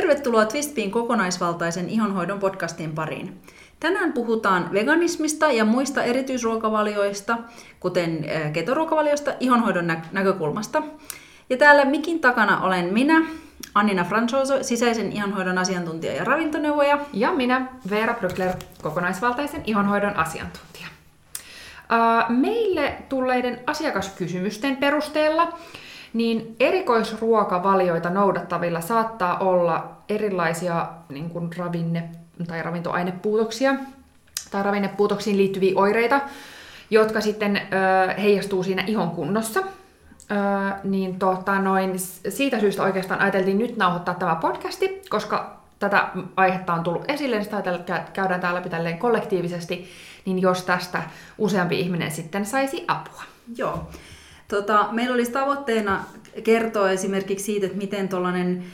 Tervetuloa Twistpiin kokonaisvaltaisen ihonhoidon podcastin pariin. Tänään puhutaan veganismista ja muista erityisruokavalioista, kuten ketoruokavaliosta ihonhoidon nä- näkökulmasta. Ja täällä mikin takana olen minä, Annina Franchoso, sisäisen ihonhoidon asiantuntija ja ravintoneuvoja. Ja minä, Veera Brückler, kokonaisvaltaisen ihonhoidon asiantuntija. Meille tulleiden asiakaskysymysten perusteella niin erikoisruokavalioita noudattavilla saattaa olla erilaisia niin kuin ravinne- tai ravintoainepuutoksia tai ravinnepuutoksiin liittyviä oireita, jotka sitten ö, heijastuu siinä ihon kunnossa. Ö, niin tota, noin, siitä syystä oikeastaan ajateltiin nyt nauhoittaa tämä podcasti, koska tätä aihetta on tullut esille, niin sitä käydään täällä läpi kollektiivisesti, niin jos tästä useampi ihminen sitten saisi apua. Joo. Tota, meillä olisi tavoitteena kertoa esimerkiksi siitä, että miten tuollainen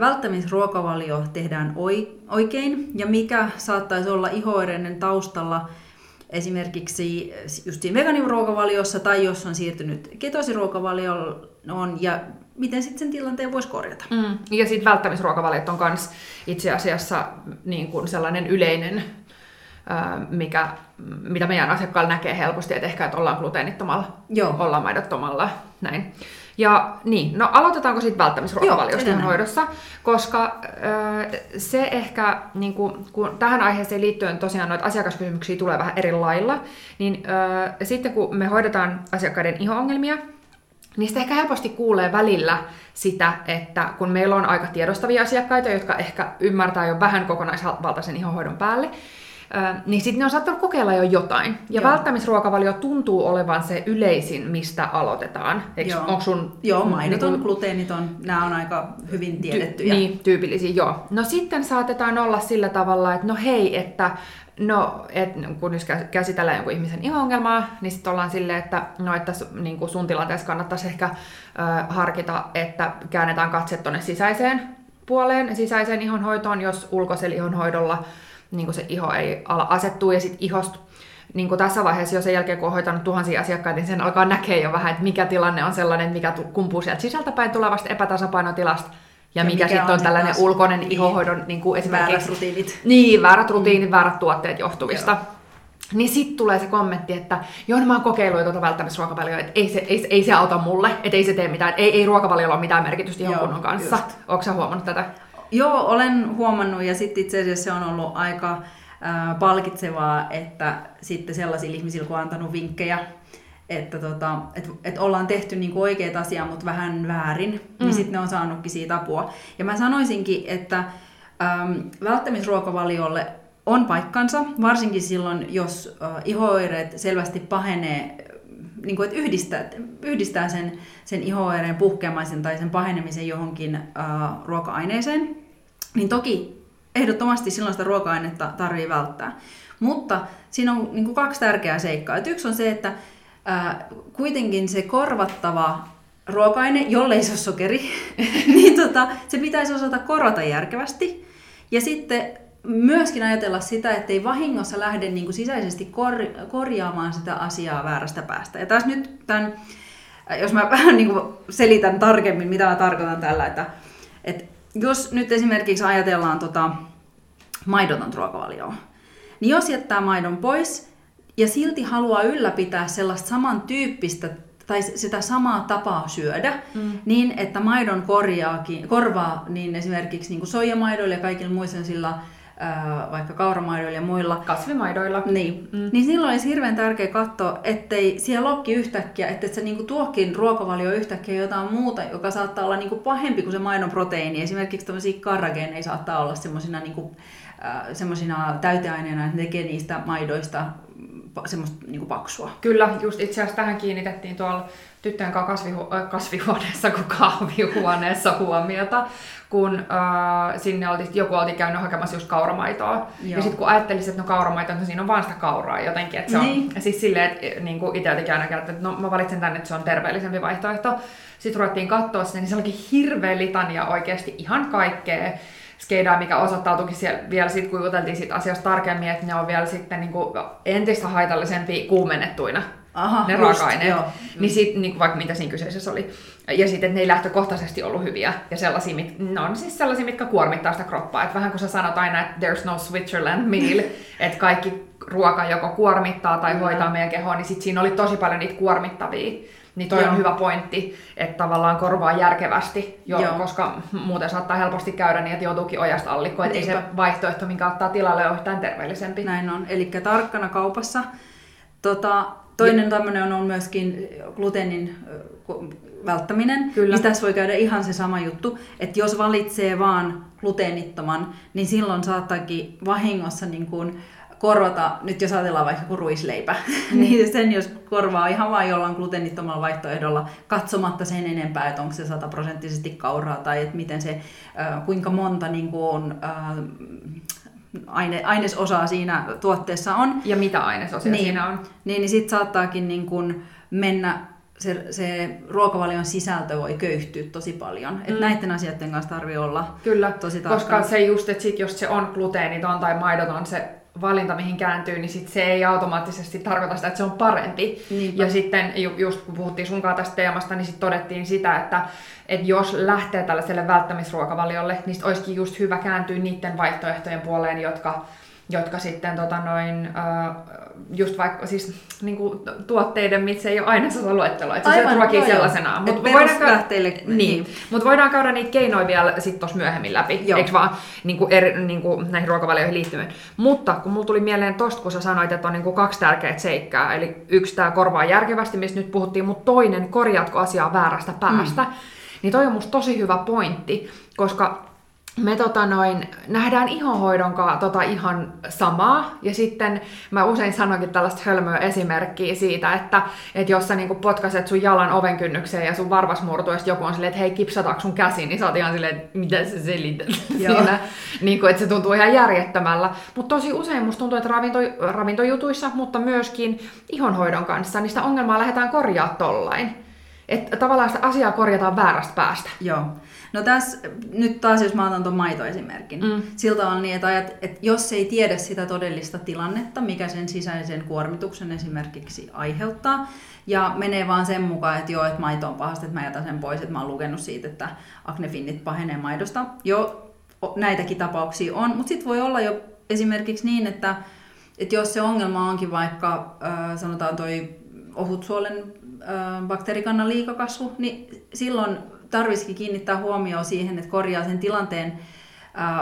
välttämisruokavalio tehdään oikein ja mikä saattaisi olla ihoireinen taustalla esimerkiksi just siinä veganiruokavaliossa tai jos on siirtynyt ketosiruokavalioon ja miten sitten sen tilanteen voisi korjata. Mm. Ja sitten välttämisruokavaliot on myös itse asiassa niin kuin sellainen yleinen mikä, mitä meidän asiakkailla näkee helposti, että ehkä että ollaan gluteenittomalla, Joo. ollaan maidottomalla, näin. Ja niin, no aloitetaanko sitten välttämisruokavaliosta hoidossa, koska äh, se ehkä, niin kun, kun tähän aiheeseen liittyen tosiaan noita asiakaskysymyksiä tulee vähän eri lailla, niin äh, sitten kun me hoidetaan asiakkaiden iho-ongelmia, niin sitä ehkä helposti kuulee välillä sitä, että kun meillä on aika tiedostavia asiakkaita, jotka ehkä ymmärtää jo vähän kokonaisvaltaisen ihonhoidon päälle, niin sitten ne on saattanut kokeilla jo jotain. Ja Joo. välttämisruokavalio tuntuu olevan se yleisin, mistä aloitetaan. Eikö, joo. Sun, joo, mainiton, niin gluteeniton, nämä on aika hyvin tiedettyjä. Ty- niin, tyypillisiä, joo. No sitten saatetaan olla sillä tavalla, että no hei, että No, et, kun jos käsitellään jonkun ihmisen ihongelmaa, niin sitten ollaan silleen, että, no, että niin kuin sun tilanteessa kannattaisi ehkä ö, harkita, että käännetään katse tuonne sisäiseen puoleen, sisäiseen ihonhoitoon, jos ulkoisella ihonhoidolla niin kuin se iho ei ala asettua ja sitten ihosta niin kuin tässä vaiheessa jo sen jälkeen, kun on hoitanut tuhansia asiakkaita, niin sen alkaa näkeä jo vähän, että mikä tilanne on sellainen, mikä kumpuu sieltä sisältäpäin tulevasta epätasapainotilasta, ja, ja mikä, mikä sitten on, on tällainen ulkoinen niin, ihohoidon niin kuin esimerkiksi... Väärät rutiinit. Niin, väärät mm. rutiinit, mm. väärät tuotteet johtuvista. Joo. Niin sitten tulee se kommentti, että joo, no mä oon kokeillut tuota välttämisruokavalioa, että ei se, ei, ei se auta mulle, että ei se tee mitään, ei, ei ruokavaliolla ole mitään merkitystä ihon kanssa. Onko sä huomannut tätä? Joo, olen huomannut ja sitten itse asiassa se on ollut aika äh, palkitsevaa, että sitten sellaisilla ihmisillä, kun on antanut vinkkejä, että tota, et, et ollaan tehty niinku oikeat asiaa, mutta vähän väärin, niin mm. niin sitten ne on saanutkin siitä apua. Ja mä sanoisinkin, että ähm, välttämisruokavaliolle on paikkansa, varsinkin silloin, jos äh, ihoireet selvästi pahenee niin kuin, että yhdistää, yhdistää sen, sen ihoereen puhkeamisen tai sen pahenemisen johonkin uh, ruoka-aineeseen, niin toki ehdottomasti silloin sitä ruoka-ainetta tarvii välttää. Mutta siinä on niin kuin kaksi tärkeää seikkaa. Et yksi on se, että ää, kuitenkin se korvattava ruoka-aine, jollei se ole sokeri, niin tota, se pitäisi osata korvata järkevästi. Ja sitten myöskin ajatella sitä, että ei vahingossa lähde niin kuin sisäisesti kor- korjaamaan sitä asiaa väärästä päästä. Ja taas nyt tämän, jos mä vähän niin kuin selitän tarkemmin, mitä mä tarkoitan tällä, että, että jos nyt esimerkiksi ajatellaan tota maidotonta ruokavalioa, niin jos jättää maidon pois ja silti haluaa ylläpitää sellaista samantyyppistä tai sitä samaa tapaa syödä, mm. niin että maidon korjaakin, korvaa niin esimerkiksi niin kuin soijamaidoilla ja kaikilla muilla sillä vaikka kauramaidoilla ja muilla. Kasvimaidoilla. Niin. Mm. Niin silloin olisi hirveän tärkeä katsoa, ettei siellä lokki yhtäkkiä, että se niinku tuokin ruokavalio yhtäkkiä jotain muuta, joka saattaa olla niinku pahempi kuin se maidon proteiini. Esimerkiksi tämmöisiä karrageeneja saattaa olla semmoisina niinku, äh, täyteaineina, että ne tekee niistä maidoista semmoista niin paksua. Kyllä, just itse asiassa tähän kiinnitettiin tuolla tyttöjen kanssa kasvihu- kasvihuoneessa kuin kahvihuoneessa huomiota, kun äh, sinne olti, joku oltiin käynyt hakemassa just kauramaitoa. Joo. Ja sitten kun ajattelisit, että no kauramaito, no siinä on vaan sitä kauraa jotenkin. Että se on, niin. Siis silleen, että niin kuin itse oltiin käynyt että no mä valitsen tänne, että se on terveellisempi vaihtoehto. Sitten ruvettiin katsoa sitä, niin se olikin hirveä litania oikeasti ihan kaikkea skeidaa, mikä osoittautuikin siellä vielä sit, kun juteltiin siitä asiasta tarkemmin, että ne on vielä sitten niin kuin entistä haitallisempi kuumennettuina. Aha, ne raaka-aineet. Niin, sit, niin vaikka mitä siinä kyseisessä oli. Ja sitten, että ne ei lähtökohtaisesti ollut hyviä. Ja sellaisia, mit, ne on siis sellaisia, mitkä kuormittaa sitä kroppaa. Että vähän kuin sä sanot aina, että there's no Switzerland meal, että kaikki ruoka joko kuormittaa tai hoitaa meidän kehoa, niin sit siinä oli tosi paljon niitä kuormittavia. Niin toi Joo. on hyvä pointti, että tavallaan korvaa järkevästi, jo, Joo. koska muuten saattaa helposti käydä niin, että joutuukin ojasta allikkoon, että ei se vaihtoehto, minkä ottaa tilalle, ole yhtään terveellisempi. Näin on, eli tarkkana kaupassa. Tota, toinen tämmöinen on myöskin gluteenin välttäminen. Kyllä. Niin tässä voi käydä ihan se sama juttu, että jos valitsee vaan gluteenittoman, niin silloin saattaakin vahingossa niin kuin korvata, nyt jos ajatellaan vaikka kuin ruisleipä, mm. niin sen jos korvaa ihan vain jollain gluteenittomalla vaihtoehdolla, katsomatta sen enempää, että onko se sataprosenttisesti kauraa tai että miten se, kuinka monta niin kuin, aine, ainesosaa siinä tuotteessa on. Ja mitä ainesosia niin, siinä on. Niin, niin sitten saattaakin niin kuin mennä se, se ruokavalion sisältö voi köyhtyä tosi paljon. Mm. Et näiden asioiden kanssa tarvii olla Kyllä, tosi tarkka. koska se just, että sit jos se on gluteeniton tai maidoton se valinta, mihin kääntyy, niin sit se ei automaattisesti tarkoita sitä, että se on parempi. Niinpä. Ja sitten just kun puhuttiin sunkaan tästä teemasta, niin sitten todettiin sitä, että, että jos lähtee tällaiselle välttämisruokavaliolle, niin olisikin just hyvä kääntyä niiden vaihtoehtojen puoleen, jotka jotka sitten tota noin, uh, just vaikka siis niin kuin, tuotteiden, mitkä ei ole aina sellaista luetteloa, että se ruokii joo, sellaisenaan. Mutta voidaan, käydä, niin. niin. Mut voidaan käydä niitä keinoja vielä sit tuossa myöhemmin läpi, eikö vaan niin kuin eri, niin kuin näihin ruokavalioihin liittyen. Mutta kun mulla tuli mieleen tosta, kun sä sanoit, että on niin kuin kaksi tärkeää seikkaa, eli yksi tämä korvaa järkevästi, mistä nyt puhuttiin, mutta toinen, korjaatko asiaa väärästä päästä, mm. niin toi on musta tosi hyvä pointti, koska me tota noin, nähdään ihonhoidon kanssa tota ihan samaa. Ja sitten mä usein sanoinkin tällaista hölmöä esimerkkiä siitä, että, että jos sä niinku potkaset sun jalan oven kynnykseen ja sun varvas murtuu, ja joku on silleen, että hei, kipsataanko sun käsi, niin sä oot ihan silleen, että mitä sä selität siinä. Niin kuin, että se tuntuu ihan järjettömällä. Mutta tosi usein musta tuntuu, että ravinto, ravintojutuissa, mutta myöskin ihonhoidon kanssa, niin sitä ongelmaa lähdetään korjaa tollain. Että tavallaan sitä asiaa korjataan väärästä päästä. Joo. No tässä nyt taas, jos mä otan tuon maitoesimerkin. Mm. Siltä on niin, että, ajat, että jos ei tiedä sitä todellista tilannetta, mikä sen sisäisen kuormituksen esimerkiksi aiheuttaa, ja menee vaan sen mukaan, että joo, että maito on pahasta, että mä jätän sen pois, että mä oon lukenut siitä, että aknefinnit pahenee maidosta. Jo näitäkin tapauksia on, mutta sitten voi olla jo esimerkiksi niin, että, että jos se ongelma onkin vaikka, äh, sanotaan toi ohutsuolen bakteerikannan liikakasvu, niin silloin tarvisikin kiinnittää huomioon siihen, että korjaa sen tilanteen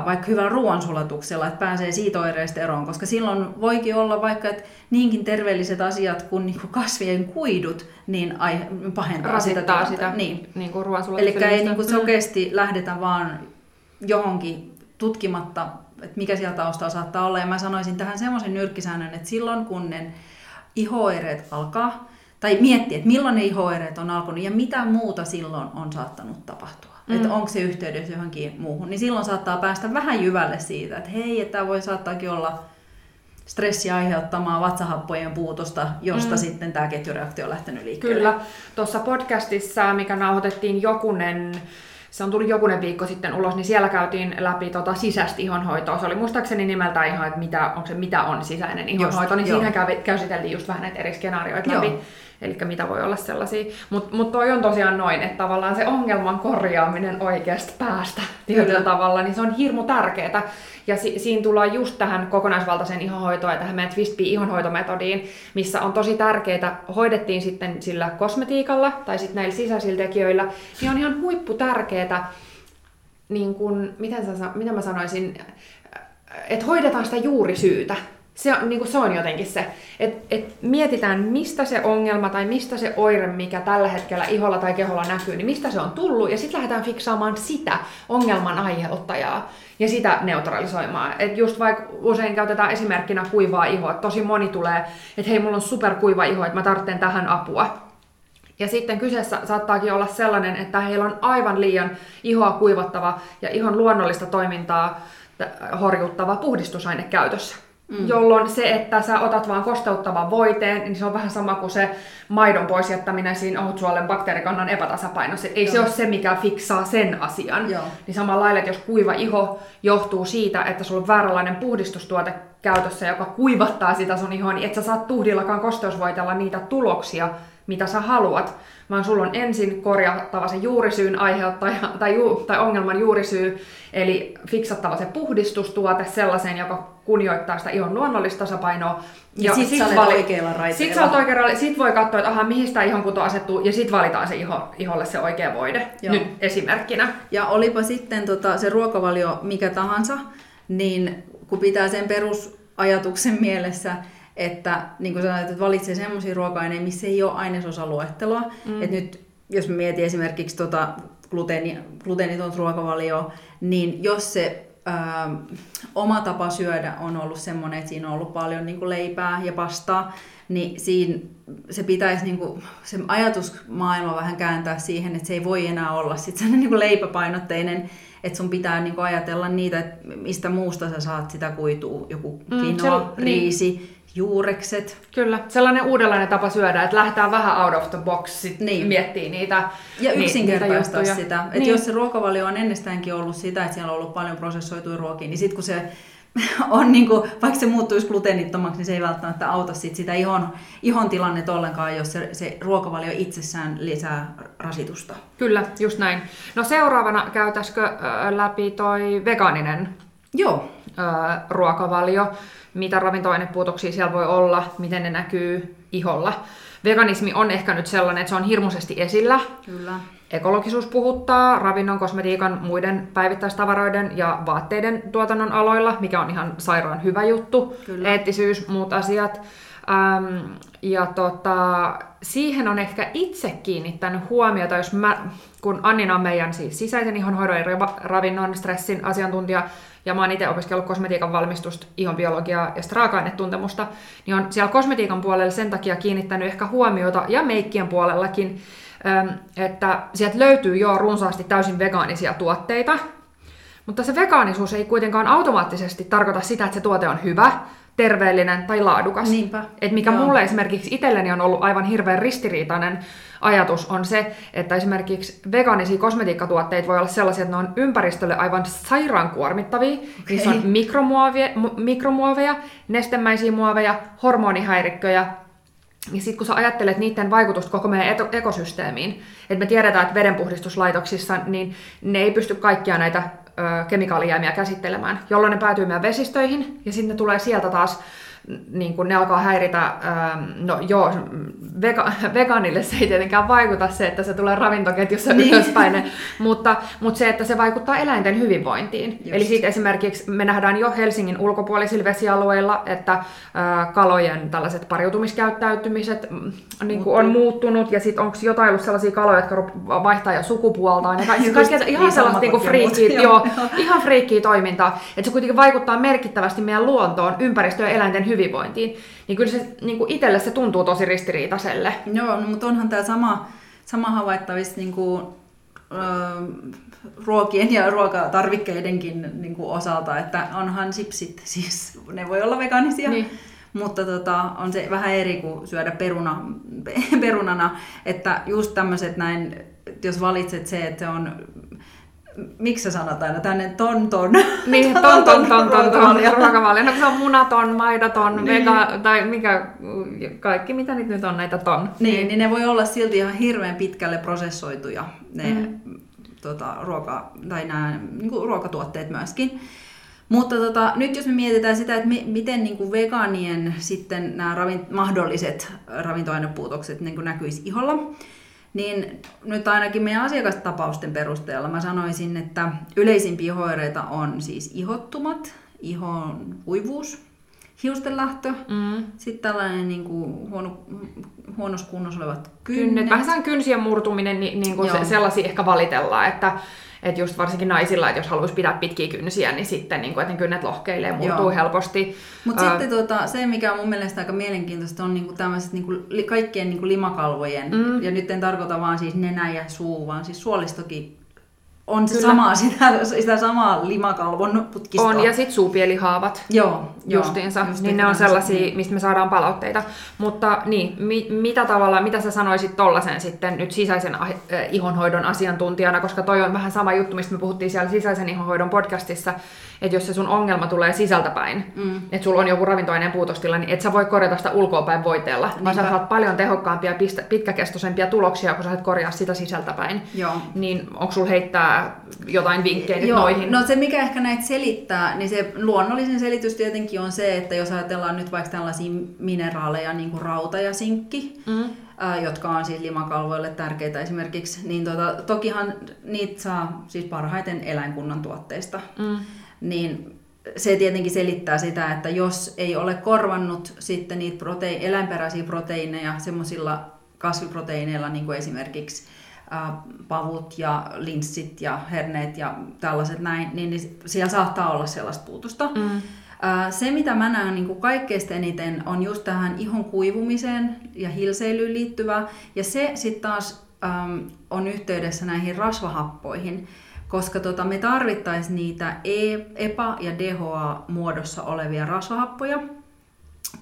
vaikka hyvällä ruoansulatuksella, että pääsee siitä oireista eroon, koska silloin voikin olla vaikka, että niinkin terveelliset asiat kuin niinku kasvien kuidut, niin ai, pahentaa Rasittaa sitä, sitä niin. Niin kuin Eli ei niin kuin sokeasti mm. lähdetä vaan johonkin tutkimatta, että mikä sieltä taustalla saattaa olla. Ja mä sanoisin tähän semmoisen nyrkkisäännön, että silloin kun ne ihoireet alkaa, tai miettiä, että milloin ne ihoireet on alkanut ja mitä muuta silloin on saattanut tapahtua. Mm. Että onko se yhteydessä johonkin muuhun. Niin silloin saattaa päästä vähän jyvälle siitä, että hei, että tämä voi saattaakin olla stressi aiheuttamaa vatsahappojen puutosta, josta mm. sitten tämä ketjureaktio on lähtenyt liikkeelle. Kyllä. Tuossa podcastissa, mikä nauhoitettiin jokunen se on tullut jokunen viikko sitten ulos, niin siellä käytiin läpi tota sisäistä ihonhoitoa. Se oli muistaakseni nimeltään ihan, että mitä, onko se mitä on sisäinen ihonhoito, just, niin joo. siinä käsiteltiin just vähän näitä eri skenaarioita läpi. Eli mitä voi olla sellaisia. Mutta mut toi on tosiaan noin, että tavallaan se ongelman korjaaminen oikeasta päästä tietyllä tavalla, niin se on hirmu tärkeää. Ja si- siinä tullaan just tähän kokonaisvaltaiseen ihonhoitoon ja tähän meidän Twistbee ihonhoitometodiin, missä on tosi tärkeää, hoidettiin sitten sillä kosmetiikalla tai sitten näillä sisäisillä tekijöillä, niin on ihan huippu tärkeää, niin kun, miten, sä, miten mä sanoisin, että hoidetaan sitä juurisyytä se on, niin kuin se on jotenkin se, että et mietitään, mistä se ongelma tai mistä se oire, mikä tällä hetkellä iholla tai keholla näkyy, niin mistä se on tullut, ja sitten lähdetään fiksaamaan sitä ongelman aiheuttajaa ja sitä neutralisoimaan. Et just vaikka usein käytetään esimerkkinä kuivaa ihoa, tosi moni tulee, että hei, mulla on superkuiva iho, että mä tarvitsen tähän apua. Ja sitten kyseessä saattaakin olla sellainen, että heillä on aivan liian ihoa kuivattava ja ihon luonnollista toimintaa horjuttava puhdistusaine käytössä Mm. Jolloin se, että sä otat vaan kosteuttavan voiteen, niin se on vähän sama kuin se maidon pois jättäminen siinä ohutsuolen bakteerikannan epätasapainossa. Ei Joo. se ole se, mikä fiksaa sen asian. Joo. Niin samalla lailla, että jos kuiva iho johtuu siitä, että sulla on vääränlainen puhdistustuote käytössä, joka kuivattaa sitä sun ihoa, niin et sä saat tuhdillakaan kosteusvoitella niitä tuloksia, mitä sä haluat, vaan sulla on ensin korjattava se juurisyyn aiheuttaja tai, ju, tai ongelman juurisyy, eli fiksattava se puhdistustuote sellaiseen, joka kunnioittaa sitä ihon luonnollista tasapainoa. Ja, ja sit, sit sä vali- oikealla raiteella. Sit sä oikealla, sit voi katsoa, että aha, mihin sitä ihonkuto asettuu, ja sit valitaan se iho, iholle se oikea voide. Joo. Nyt esimerkkinä. Ja olipa sitten tota, se ruokavalio mikä tahansa, niin kun pitää sen perusajatuksen mielessä, että niin kuin sanoit, että valitsee semmoisia ruoka-aineita, missä ei ole ainesosaluetteloa. Mm. Että nyt jos mä mietin esimerkiksi tota gluteeni, gluteenitonta ruokavalioa, niin jos se ää, oma tapa syödä on ollut semmoinen, että siinä on ollut paljon niin kuin leipää ja pastaa, niin siinä se pitäisi niin kuin, se ajatusmaailma vähän kääntää siihen, että se ei voi enää olla sit sellainen niin kuin leipäpainotteinen, että sun pitää niin kuin ajatella niitä, että mistä muusta sä saat sitä kuitua, joku quinoa, mm, se, riisi, niin juurekset. Kyllä, sellainen uudenlainen tapa syödä, että lähdetään vähän out of the box, sit niin. miettii niitä Ja yksinkertaistaa niitä sitä. Että niin. jos se ruokavalio on ennestäänkin ollut sitä, että siellä on ollut paljon prosessoituja ruokia, niin sitten kun se on niin kuin, vaikka se muuttuisi gluteenittomaksi, niin se ei välttämättä auta sit sitä ihon, ihon tilannetta ollenkaan, jos se, se ruokavalio itsessään lisää rasitusta. Kyllä, just näin. No seuraavana käytäisikö läpi toi vegaaninen Joo. ruokavalio mitä ravintoainepuutoksia siellä voi olla, miten ne näkyy iholla. Veganismi on ehkä nyt sellainen, että se on hirmuisesti esillä. Kyllä. Ekologisuus puhuttaa ravinnon, kosmetiikan, muiden päivittäistavaroiden ja vaatteiden tuotannon aloilla, mikä on ihan sairaan hyvä juttu. Kyllä. Eettisyys, muut asiat. Ähm, ja tota, siihen on ehkä itse kiinnittänyt huomiota, jos mä, kun Annina on meidän siis sisäisen ihonhoidon ja ravinnon stressin asiantuntija, ja mä oon itse opiskellut kosmetiikan valmistusta, ihonbiologiaa ja raaka-ainetuntemusta, niin on siellä kosmetiikan puolella sen takia kiinnittänyt ehkä huomiota, ja meikkien puolellakin, että sieltä löytyy jo runsaasti täysin vegaanisia tuotteita, mutta se vegaanisuus ei kuitenkaan automaattisesti tarkoita sitä, että se tuote on hyvä, terveellinen tai laadukas. Niinpä. Et mikä Joo. mulle esimerkiksi itselleni on ollut aivan hirveän ristiriitainen ajatus on se, että esimerkiksi vegaanisia kosmetiikkatuotteita voi olla sellaisia, että ne on ympäristölle aivan sairaan kuormittavia. Okay. Niissä on mikromuovia, mikromuoveja, nestemäisiä muoveja, hormonihäirikköjä, ja sitten kun sä ajattelet niiden vaikutusta koko meidän ekosysteemiin, että me tiedetään, että vedenpuhdistuslaitoksissa niin ne ei pysty kaikkia näitä kemikaalijäämiä käsittelemään, jolloin ne päätyy meidän vesistöihin, ja sitten ne tulee sieltä taas niin kun ne alkaa häiritä, ähm, no joo, vega, vegaanille se ei tietenkään vaikuta se, että se tulee ravintoketjussa niin. ylöspäin, mutta, mutta se, että se vaikuttaa eläinten hyvinvointiin. Just. Eli siitä esimerkiksi me nähdään jo Helsingin ulkopuolisilla vesialueilla, että äh, kalojen tällaiset pariutumiskäyttäytymiset mm, niin on muuttunut, ja sitten onko jotain ollut sellaisia kaloja, jotka vaihtaa jo sukupuoltaan, ja kaikki, kaikki ihan niin, sellaista niin friikkiä, joo, ihan friikkiä toimintaa, että se kuitenkin vaikuttaa merkittävästi meidän luontoon, ympäristöön ja eläinten hyvinvointiin, niin kyllä se niin kuin itselle se tuntuu tosi ristiriitaiselle. Joo, no, mutta onhan tämä sama, sama havaittavissa niin kuin, öö, ruokien ja ruokatarvikkeidenkin niin kuin osalta, että onhan sipsit, siis ne voi olla vegaanisia, niin. mutta tota, on se vähän eri kuin syödä peruna, perunana, että just tämmöiset näin, jos valitset se, että se on miksi sä sanot aina tänne ton ton? Niin, ton ton ton ton ton ruokavalio. No se on munaton, maidaton, niin. vega, tai mikä, kaikki mitä nyt, nyt on näitä ton. Niin, niin, niin ne voi olla silti ihan hirveän pitkälle prosessoituja ne mm. tota, ruoka, tai nämä niin kuin ruokatuotteet myöskin. Mutta tota, nyt jos me mietitään sitä, että me, miten niin kuin vegaanien sitten nämä ravin, mahdolliset ravintoainepuutokset niin kuin näkyisi iholla, niin nyt ainakin meidän asiakastapausten perusteella mä sanoisin, että yleisimpiä oireita on siis ihottumat, ihon kuivuus, hiustenlähtö, mm. sitten tällainen niin kuin huono, huonossa kunnossa olevat kynnet. kynnet. Vähän sellainen kynsien murtuminen, niin, niin kuin se, sellaisia ehkä valitellaan, että että just varsinkin naisilla, että jos haluaisi pitää pitkiä kynsiä, niin sitten niin kuin, että ne kynnet lohkeilee, murtuu Joo. helposti. Mutta uh, sitten tota, se, mikä on mun mielestä aika mielenkiintoista, on niinku tämmöiset niinku, li, kaikkien niinku limakalvojen, mm. ja nyt en tarkoita vaan siis nenä ja suu, vaan siis suolistokin on se sama, sitä, sitä samaa limakalvon putkistoa. On, ja sitten suupielihaavat joo, justiinsa. Joo, niin ne on sellaisia, niin. mistä me saadaan palautteita. Mutta niin, mi, mitä tavalla, mitä sä sanoisit tollasen sitten nyt sisäisen äh, ihonhoidon asiantuntijana, koska toi on vähän sama juttu, mistä me puhuttiin siellä sisäisen ihonhoidon podcastissa, että jos se sun ongelma tulee sisältäpäin, mm. että sulla on joku ravintoaineen puutostila, niin et sä voi korjata sitä ulkoapäin voiteella, Niinpä. vaan sä saat paljon tehokkaampia, pitkäkestoisempia tuloksia, kun sä et korjaa sitä sisältäpäin. Joo. Niin onko sulla heittää jotain vinkkejä Joo. noihin? No se, mikä ehkä näitä selittää, niin se luonnollisin selitys tietenkin on se, että jos ajatellaan nyt vaikka tällaisia mineraaleja, niin kuin rauta ja sinkki, mm jotka on siis limakalvoille tärkeitä esimerkiksi, niin tota, tokihan niitä saa siis parhaiten eläinkunnan tuotteista. Mm niin se tietenkin selittää sitä, että jos ei ole korvannut sitten niitä protei- eläinperäisiä proteiineja semmoisilla kasviproteiineilla, niin kuin esimerkiksi pavut ja linssit ja herneet ja tällaiset näin, niin, niin siellä saattaa olla sellaista puutusta. Mm. Se, mitä mä näen niin kuin kaikkein eniten, on just tähän ihon kuivumiseen ja hilseilyyn liittyvä, ja se sitten taas ähm, on yhteydessä näihin rasvahappoihin koska tota, me tarvittaisiin niitä e, EPA- ja DHA-muodossa olevia rasvahappoja.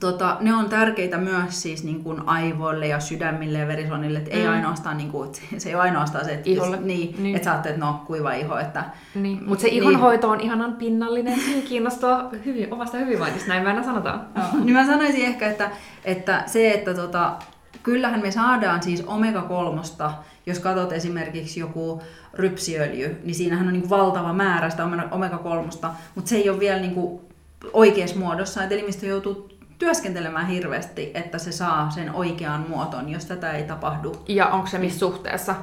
Tota, ne on tärkeitä myös siis niin kuin aivoille ja sydämille ja verisuonille, että mm. ei ainoastaan, niin kuin, se ei ole ainoastaan se, että, Iholle. Niin, niin. että sä että no kuiva iho. Että, niin. Mutta se ihonhoito niin. on ihanan pinnallinen, niin kiinnostaa hyvin, omasta hyvinvointista, näin mä sanotaan. No, niin mä sanoisin ehkä, että, että se, että tota, kyllähän me saadaan siis omega-3, jos katsot esimerkiksi joku rypsiöljy, niin siinähän on niin valtava määrä sitä omega-3, mutta se ei ole vielä niin oikeassa muodossa, että elimistö joutuu työskentelemään hirveästi, että se saa sen oikean muoton, jos tätä ei tapahdu. Ja onko se missä suhteessa?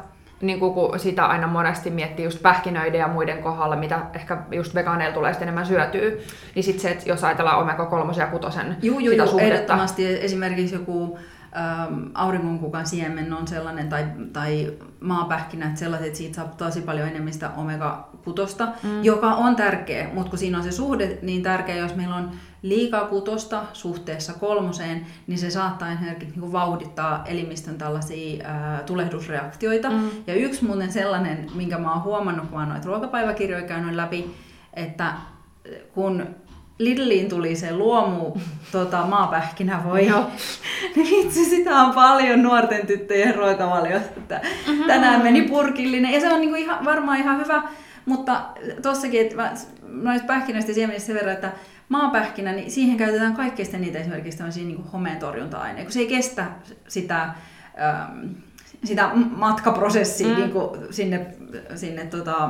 Niin kun sitä aina monesti miettii just pähkinöiden ja muiden kohdalla, mitä ehkä just vegaaneilla tulee sitten enemmän syötyä, niin sitten se, että jos ajatellaan omega-3 ja 6 juu, juu, sitä juu, suhdetta. ehdottomasti esimerkiksi joku ähm, auringonkukan siemen on sellainen, tai, tai maapähkinät sellaiset, että siitä saa tosi paljon enemmän sitä omega-kutosta, mm. joka on tärkeä, mutta kun siinä on se suhde niin tärkeä, jos meillä on liikaa kutosta suhteessa kolmoseen, niin se saattaa esimerkiksi niin vauhdittaa elimistön tällaisia ää, tulehdusreaktioita. Mm. Ja yksi muuten sellainen, minkä mä oon huomannut, kun mä oon noita ruokapäiväkirjoja käynyt läpi, että kun Lidliin tuli se luomu tota, maapähkinä voi. Joo. niin vitsi, sitä on paljon nuorten tyttöjen ruokavaliosta. Mm-hmm. Tänään meni purkillinen ja se on niinku ihan, varmaan ihan hyvä. Mutta tossakin, että noista pähkinöistä siemenistä sen verran, että maapähkinä, niin siihen käytetään kaikkein niitä esimerkiksi tämmöisiä niin homeen torjunta-aineita, kun se ei kestä sitä, ähm, sitä matkaprosessia mm. niin sinne, sinne tota,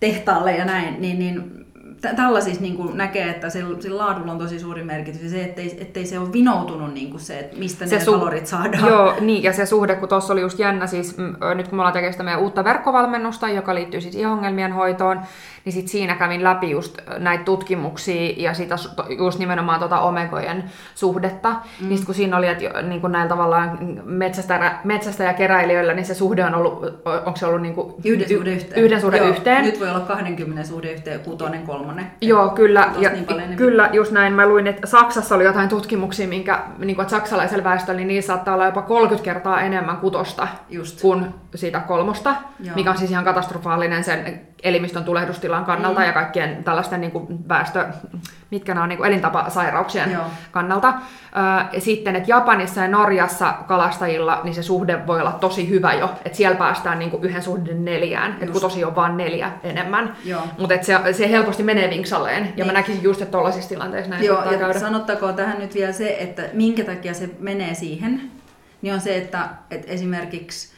tehtaalle ja näin, niin, niin tällaisissa niin kuin näkee, että sillä, sillä laadulla on tosi suuri merkitys ja se, ettei, ettei se ole vinoutunut niin kuin se, että mistä se ne su- kalorit saadaan. Joo, niin ja se suhde, kun tuossa oli just jännä, siis nyt kun me ollaan tekemässä meidän uutta verkkovalmennusta, joka liittyy siis ihongelmien hoitoon, niin sit siinä kävin läpi just näitä tutkimuksia ja sitä just nimenomaan tuota omegojen suhdetta. Mm. Niin sit kun siinä oli, että niin kuin näillä tavallaan metsästä, metsästä ja keräilijöillä, niin se suhde on ollut, onko se ollut niin kuin yhden suhde yhteen? Yhden suhde Joo, yhteen. Nyt voi olla 20 suhde yhteen, kutonen, kolmonen. Joo, kyllä. Ja, niin kyllä, just näin. Mä luin, että Saksassa oli jotain tutkimuksia, minkä, niin kuin, että saksalaisella väestöllä, niin niissä saattaa olla jopa 30 kertaa enemmän kutosta just. kuin sitä kolmosta, Joo. mikä on siis ihan katastrofaalinen sen elimistön tulehdustilan kannalta mm. ja kaikkien tällaisten niin kuin väestö, mitkä nämä on niin kuin elintapasairauksien Joo. kannalta. Sitten, että Japanissa ja Norjassa kalastajilla niin se suhde voi olla tosi hyvä jo, että siellä päästään niin kuin yhden suhde neljään, että kun tosi on vain neljä enemmän. Mutta se, se helposti menee vinksalleen, ja niin. mä näkisin just, että tuollaisissa tilanteissa näin Joo, ja käydä. sanottakoon tähän nyt vielä se, että minkä takia se menee siihen, niin on se, että, että esimerkiksi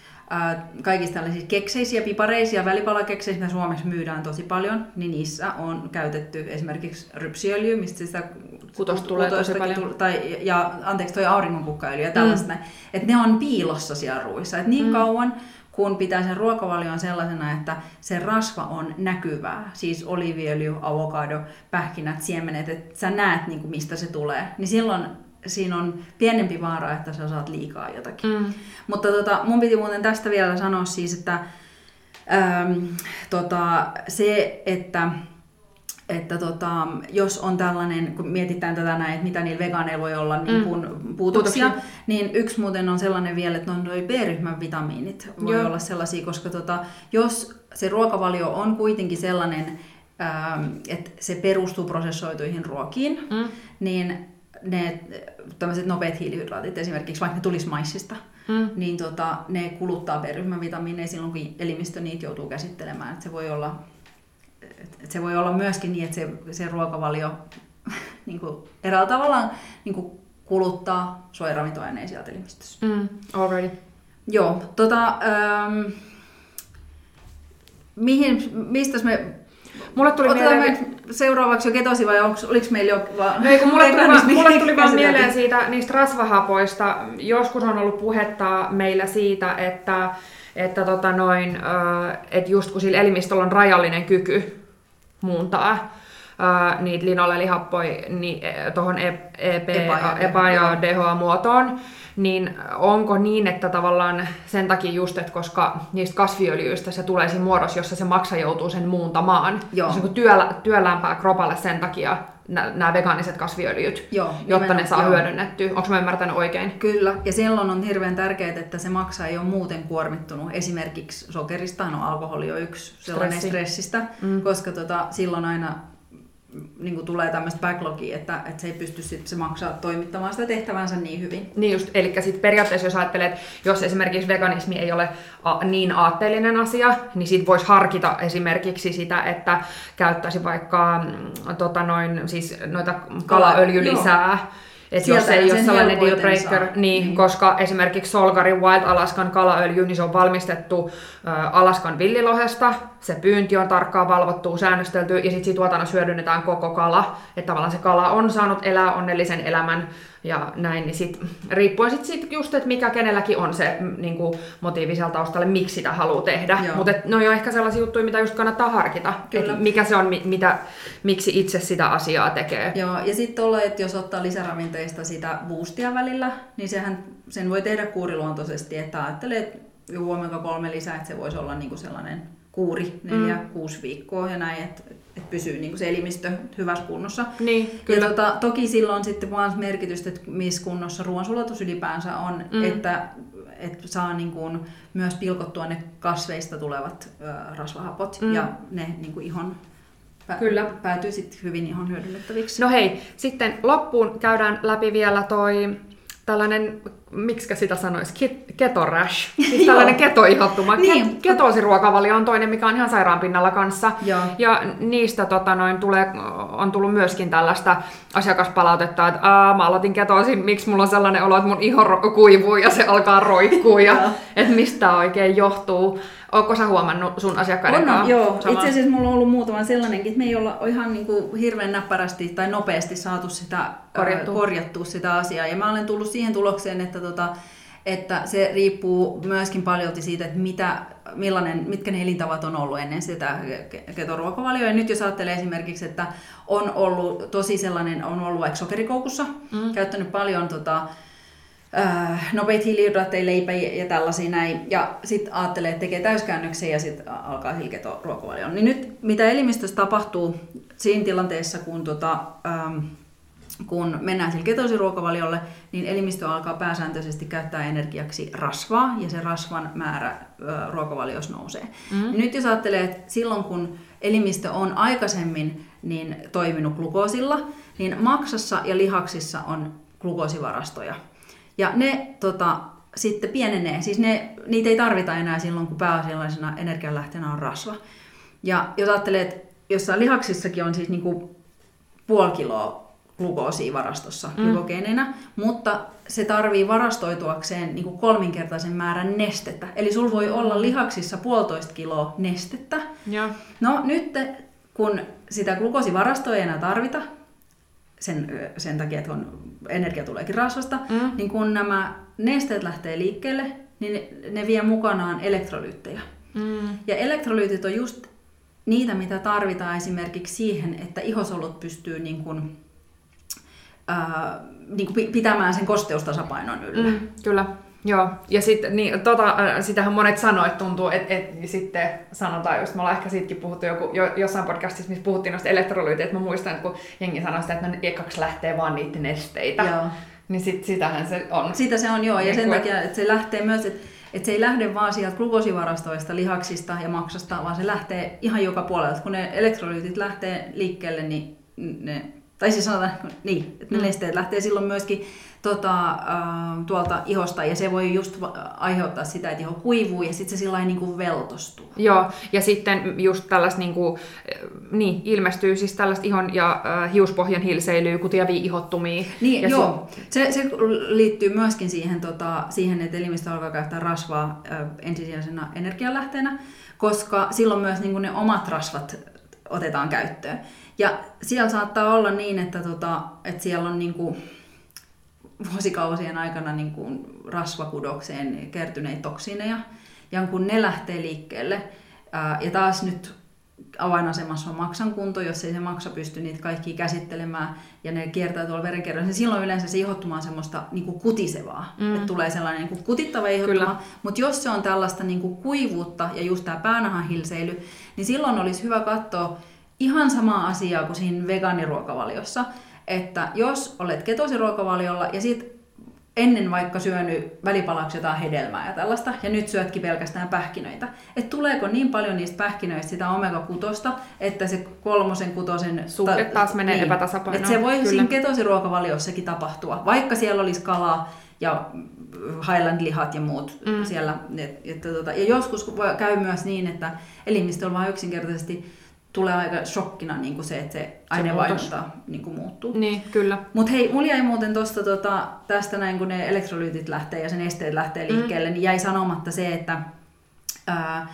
kaikista tällaisia kekseisiä, pipareisia välipalakeksejä, mitä Suomessa myydään tosi paljon, niin niissä on käytetty esimerkiksi rypsiöljy, mistä sitä kutosta tulee tosi paljon. Tai, ja anteeksi, toi auringonkukkaöljy ja tällaista. Mm. Että ne on piilossa siellä ruuissa. Että niin mm. kauan kun pitää sen ruokavalion sellaisena, että se rasva on näkyvää, siis oliviöljy, avokado, pähkinät, siemenet, että sä näet niin kuin mistä se tulee, niin silloin siinä on pienempi vaara, että sä saat liikaa jotakin. Mm. Mutta tota, mun piti muuten tästä vielä sanoa siis, että äm, tota, se, että että tota, jos on tällainen, kun mietitään tätä näin, että mitä niillä vegaaneilla voi olla niin kuin mm. puutoksia, niin yksi muuten on sellainen vielä, että on noin B-ryhmän vitamiinit voi Joo. olla sellaisia, koska tota, jos se ruokavalio on kuitenkin sellainen, ähm, että se perustuu prosessoituihin ruokiin, mm. niin ne tämmöiset nopeat hiilihydraatit esimerkiksi, vaikka ne tulisi maissista, mm. niin tota, ne kuluttaa B-ryhmän vitamiineja silloin, kun elimistö niitä joutuu käsittelemään. Et se voi olla että se voi olla myöskin niin, että se, se ruokavalio niin kuin eräällä tavalla niin kuin kuluttaa suojaravintoaineita sieltä elimistössä. Mm, already. Joo, tota, ähm, mihin, mistä me Mulle tuli mieleen... Me seuraavaksi jo ketosi vai onko, oliko meillä jo vaan... No ei, kun mulle tuli, vaan, mulle tuli vaan mieleen siitä, niistä rasvahapoista. Joskus on ollut puhetta meillä siitä, että, että tota noin, että just kun sillä elimistöllä on rajallinen kyky muuntaa ää, niitä linolelihappoja niin, tuohon EP, EPA ja DHA-muotoon, niin onko niin, että tavallaan sen takia just, että koska niistä kasviöljyistä se tulee siinä muodossa, jossa se maksa joutuu sen muuntamaan, Joo. se on työllä, työlämpää kropalle sen takia nämä vegaaniset kasviöljyt, Joo, jotta ne saa joo. hyödynnettyä. Onko mä ymmärtänyt oikein? Kyllä, ja silloin on hirveän tärkeää, että se maksa ei ole muuten kuormittunut. Esimerkiksi sokerista, no alkoholi on yksi sellainen Stressi. stressistä, mm. koska tota, silloin aina niin kuin tulee tämmöistä backlogia, että, että se ei pysty sit, se maksaa toimittamaan sitä tehtävänsä niin hyvin. Niin just, eli sitten periaatteessa jos ajattelet, että jos esimerkiksi veganismi ei ole a, niin aatteellinen asia, niin sit voisi harkita esimerkiksi sitä, että käyttäisi vaikka mm, tota noin, siis noita kalaöljylisää, Joo. et jos ei ole sellainen deal breaker, niin, niin, koska esimerkiksi Solgarin Wild Alaskan kalaöljy, niin se on valmistettu ä, Alaskan villilohesta, se pyynti on tarkkaan valvottu, säännöstelty, ja sitten tuotannossa hyödynnetään koko kala, että tavallaan se kala on saanut elää onnellisen elämän, ja näin, niin sit, riippuen sitten sit just, että mikä kenelläkin on se niin kuin, motiivi siellä taustalle, miksi sitä haluaa tehdä. Mutta ne on jo ehkä sellaisia juttuja, mitä just kannattaa harkita, että mikä se on, mitä, miksi itse sitä asiaa tekee. Joo, ja sitten tuolla, että jos ottaa lisäravinteista sitä boostia välillä, niin sehän, sen voi tehdä kuuriluontoisesti, että ajattelee, että juomeko kolme lisää, että se voisi olla niinku sellainen kuuri neljä, mm. kuusi viikkoa ja näin, että että pysyy niin kuin se elimistö hyvässä kunnossa. Niin, kyllä. Ja tota, toki silloin sitten vaan merkitystä, että missä kunnossa ruoansulatus ylipäänsä on, mm. että, että saa niin kuin myös pilkottua ne kasveista tulevat ö, rasvahapot mm. ja ne niin kuin ihon pä- Kyllä. päätyy sitten hyvin ihon hyödynnettäviksi. No hei, sitten loppuun käydään läpi vielä toi tällainen, miksi sitä sanoisi, keto rash, siis tällainen ketoihottuma. Niin. Ketoosiruokavalio on toinen, mikä on ihan sairaan pinnalla kanssa. Joo. Ja niistä tota, noin, tulee, on tullut myöskin tällaista asiakaspalautetta, että Aa, mä aloitin ketoosin, miksi mulla on sellainen olo, että mun iho kuivuu ja se alkaa roikkuu ja että mistä oikein johtuu. Oletko sä huomannut sun asiakkaiden kanssa? Joo. Sama? Itse asiassa mulla on ollut muutama sellainenkin, että me ei olla ihan niin kuin hirveän näppärästi tai nopeasti saatu sitä korjattua. korjattua sitä asiaa. Ja mä olen tullut siihen tulokseen, että, tota, että se riippuu myöskin paljon siitä, että mitä, millainen, mitkä ne elintavat on ollut ennen sitä ketoruokavalioa. Ja nyt jos ajattelee esimerkiksi, että on ollut tosi sellainen, on ollut vaikka sokerikoukussa, mm. käyttänyt paljon tota, äh, nopeita hiilihydraatteja, leipä ja tällaisia näin. Ja sitten ajattelee, että tekee täyskäännöksen ja sitten alkaa hilketo ruokavalion. Niin nyt mitä elimistössä tapahtuu siinä tilanteessa, kun, tota, ähm, kun mennään sille ketosiruokavaliolle, niin elimistö alkaa pääsääntöisesti käyttää energiaksi rasvaa ja se rasvan määrä äh, ruokavaliossa nousee. Mm. Nyt jos ajattelee, että silloin kun elimistö on aikaisemmin niin toiminut glukoosilla, niin maksassa ja lihaksissa on glukoosivarastoja. Ja ne tota, sitten pienenee, siis ne, niitä ei tarvita enää silloin, kun pääasiallisena energianlähteenä on rasva. Ja jos ajattelee, että jossain lihaksissakin on siis niinku puoli kiloa glukoosia varastossa mm. glykogeenina, mutta se tarvii varastoituakseen niin kuin kolminkertaisen määrän nestettä. Eli sul voi olla lihaksissa puolitoista kiloa nestettä. Ja. No nyt kun sitä glukoosivarastoa ei enää tarvita, sen, sen takia, että on, energia tuleekin rasvasta, mm. niin kun nämä nesteet lähtee liikkeelle, niin ne, ne vie mukanaan elektrolyyttejä. Mm. Ja elektrolyytit on just niitä, mitä tarvitaan esimerkiksi siihen, että ihosolut pystyy niin kun, ää, niin kuin pitämään sen kosteustasapainon yllä. Mm, kyllä. Joo, ja sitten niin, tota, sitähän monet sanoo, että tuntuu, että et, niin sitten sanotaan just, me ollaan ehkä siitäkin puhuttu joku, jo, jossain podcastissa, missä puhuttiin noista elektrolyyteistä, että mä muistan, että kun jengi sanoi sitä, että no ekaksi lähtee vaan niitä nesteitä, Joo. niin sit, sitähän se on. Sitä se on, joo, ja niin sen takia, että se lähtee myös, että että se ei lähde vaan sieltä glukosivarastoista, lihaksista ja maksasta, vaan se lähtee ihan joka puolelta. Kun ne elektrolyytit lähtee liikkeelle, niin ne, tai siis sanotaan, niin, että ne mm. nesteet lähtee silloin myöskin tota, äh, tuolta ihosta ja se voi just aiheuttaa sitä, että iho kuivuu ja sitten se sillä niin kuin veltostuu. Joo, ja sitten just tällaista niin kuin, niin, ilmestyy siis tällaista ihon ja äh, hiuspohjan hilseilyä, kutiavia ihottumia. Niin, ja joo. Se, se liittyy myöskin siihen, tota, siihen että elimistö alkaa käyttää rasvaa äh, ensisijaisena energialähteenä, koska silloin myös niin kuin ne omat rasvat otetaan käyttöön. Ja siellä saattaa olla niin, että, tota, että siellä on niin kuin, vuosikausien aikana niin kuin rasvakudokseen kertyneitä toksineja. Ja kun ne lähtee liikkeelle, ää, ja taas nyt avainasemassa on maksan kunto, jos ei se maksa pysty niitä kaikki käsittelemään ja ne kiertää tuolla verenkierrossa, niin silloin yleensä se ihottuma on semmoista niin kuin kutisevaa, mm. että tulee sellainen niin kuin kutittava ihottuma, mutta jos se on tällaista niin kuin kuivuutta ja just tämä päänahan hilseily, niin silloin olisi hyvä katsoa ihan samaa asiaa kuin siinä vegaaniruokavaliossa, että jos olet ketosiruokavaliolla ja sit ennen vaikka syönyt välipalaksi jotain hedelmää ja tällaista, ja nyt syötkin pelkästään pähkinöitä. Että tuleeko niin paljon niistä pähkinöistä sitä omega-kutosta, että se kolmosen, kutosen... Suhde taas menee niin, epätasapainoon. Että se voi Kyllä. siinä ketosiruokavaliossakin tapahtua, vaikka siellä olisi kalaa ja Highland-lihat ja muut mm. siellä. Et, et, tota, ja joskus voi, käy myös niin, että elimistöllä vaan yksinkertaisesti tulee aika shokkina niin kuin se, että se aineenvaihdunta niin kuin muuttuu. Niin, kyllä. Mutta hei, mulla jäi muuten tosta, tota, tästä näin, kun ne elektrolyytit lähtee ja sen esteet lähtee mm. liikkeelle, mm. niin jäi sanomatta se, että ää,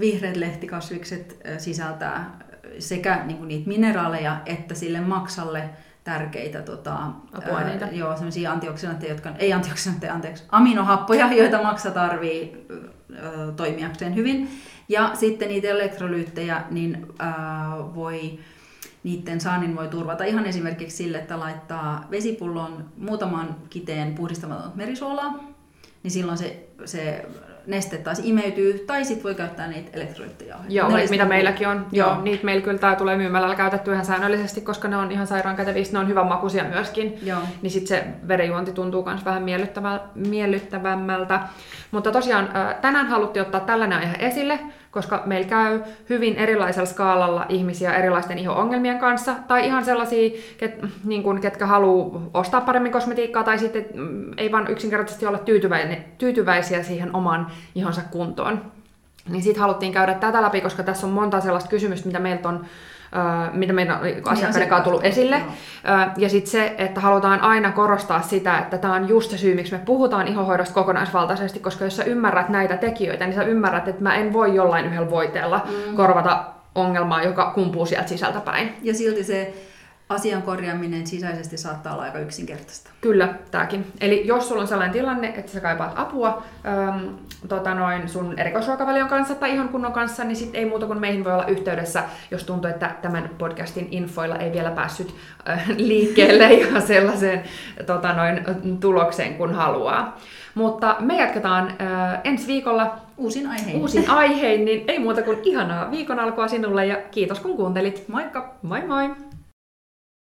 vihreät lehtikasvikset ää, sisältää sekä niin kuin niitä mineraaleja että sille maksalle tärkeitä tota, Apuaineita. Ää, joo, sellaisia antioksidantteja, jotka, ei antioksidantteja, anteeksi, aminohappoja, joita maksa tarvii ää, toimijakseen hyvin. Ja sitten niitä elektrolyyttejä niin äh, voi, niiden saannin voi turvata ihan esimerkiksi sille, että laittaa vesipullon muutaman kiteen puhdistamatonta merisuolaa, niin silloin se, se neste taas imeytyy, tai sitten voi käyttää niitä elektrolyyttejä. Joo, ne mitä meilläkin on. Joo. joo. Niitä meillä kyllä tää tulee myymällä käytetty ihan säännöllisesti, koska ne on ihan sairaan käteviä, ne on hyvän makuisia myöskin. Joo. Niin sitten se verijuonti tuntuu myös vähän miellyttävämmältä. Mutta tosiaan tänään haluttiin ottaa tällainen aihe esille, koska meillä käy hyvin erilaisella skaalalla ihmisiä erilaisten iho-ongelmien kanssa, tai ihan sellaisia, ket, niin kuin, ketkä haluaa ostaa paremmin kosmetiikkaa, tai sitten mm, ei vaan yksinkertaisesti olla tyytyväisiä siihen oman ihonsa kuntoon. Niin sitten haluttiin käydä tätä läpi, koska tässä on monta sellaista kysymystä, mitä meiltä on mitä meidän asiakkaiden kanssa on tullut esille. Joo. Ja sitten se, että halutaan aina korostaa sitä, että tämä on just se syy, miksi me puhutaan ihohoidosta kokonaisvaltaisesti, koska jos sä ymmärrät näitä tekijöitä, niin sä ymmärrät, että mä en voi jollain yhdellä voiteella mm. korvata ongelmaa, joka kumpuu sieltä sisältä päin. Ja silti se asian korjaaminen sisäisesti saattaa olla aika yksinkertaista. Kyllä, tämäkin. Eli jos sulla on sellainen tilanne, että sä kaipaat apua ähm, tota noin sun erikoisruokavalion kanssa tai ihan kunnon kanssa, niin sit ei muuta kuin meihin voi olla yhteydessä, jos tuntuu, että tämän podcastin infoilla ei vielä päässyt äh, liikkeelle ja sellaiseen tota noin, tulokseen kun haluaa. Mutta me jatketaan äh, ensi viikolla uusin aihein. uusin aihein, niin ei muuta kuin ihanaa viikon alkua sinulle ja kiitos kun kuuntelit. Moikka! Moi moi!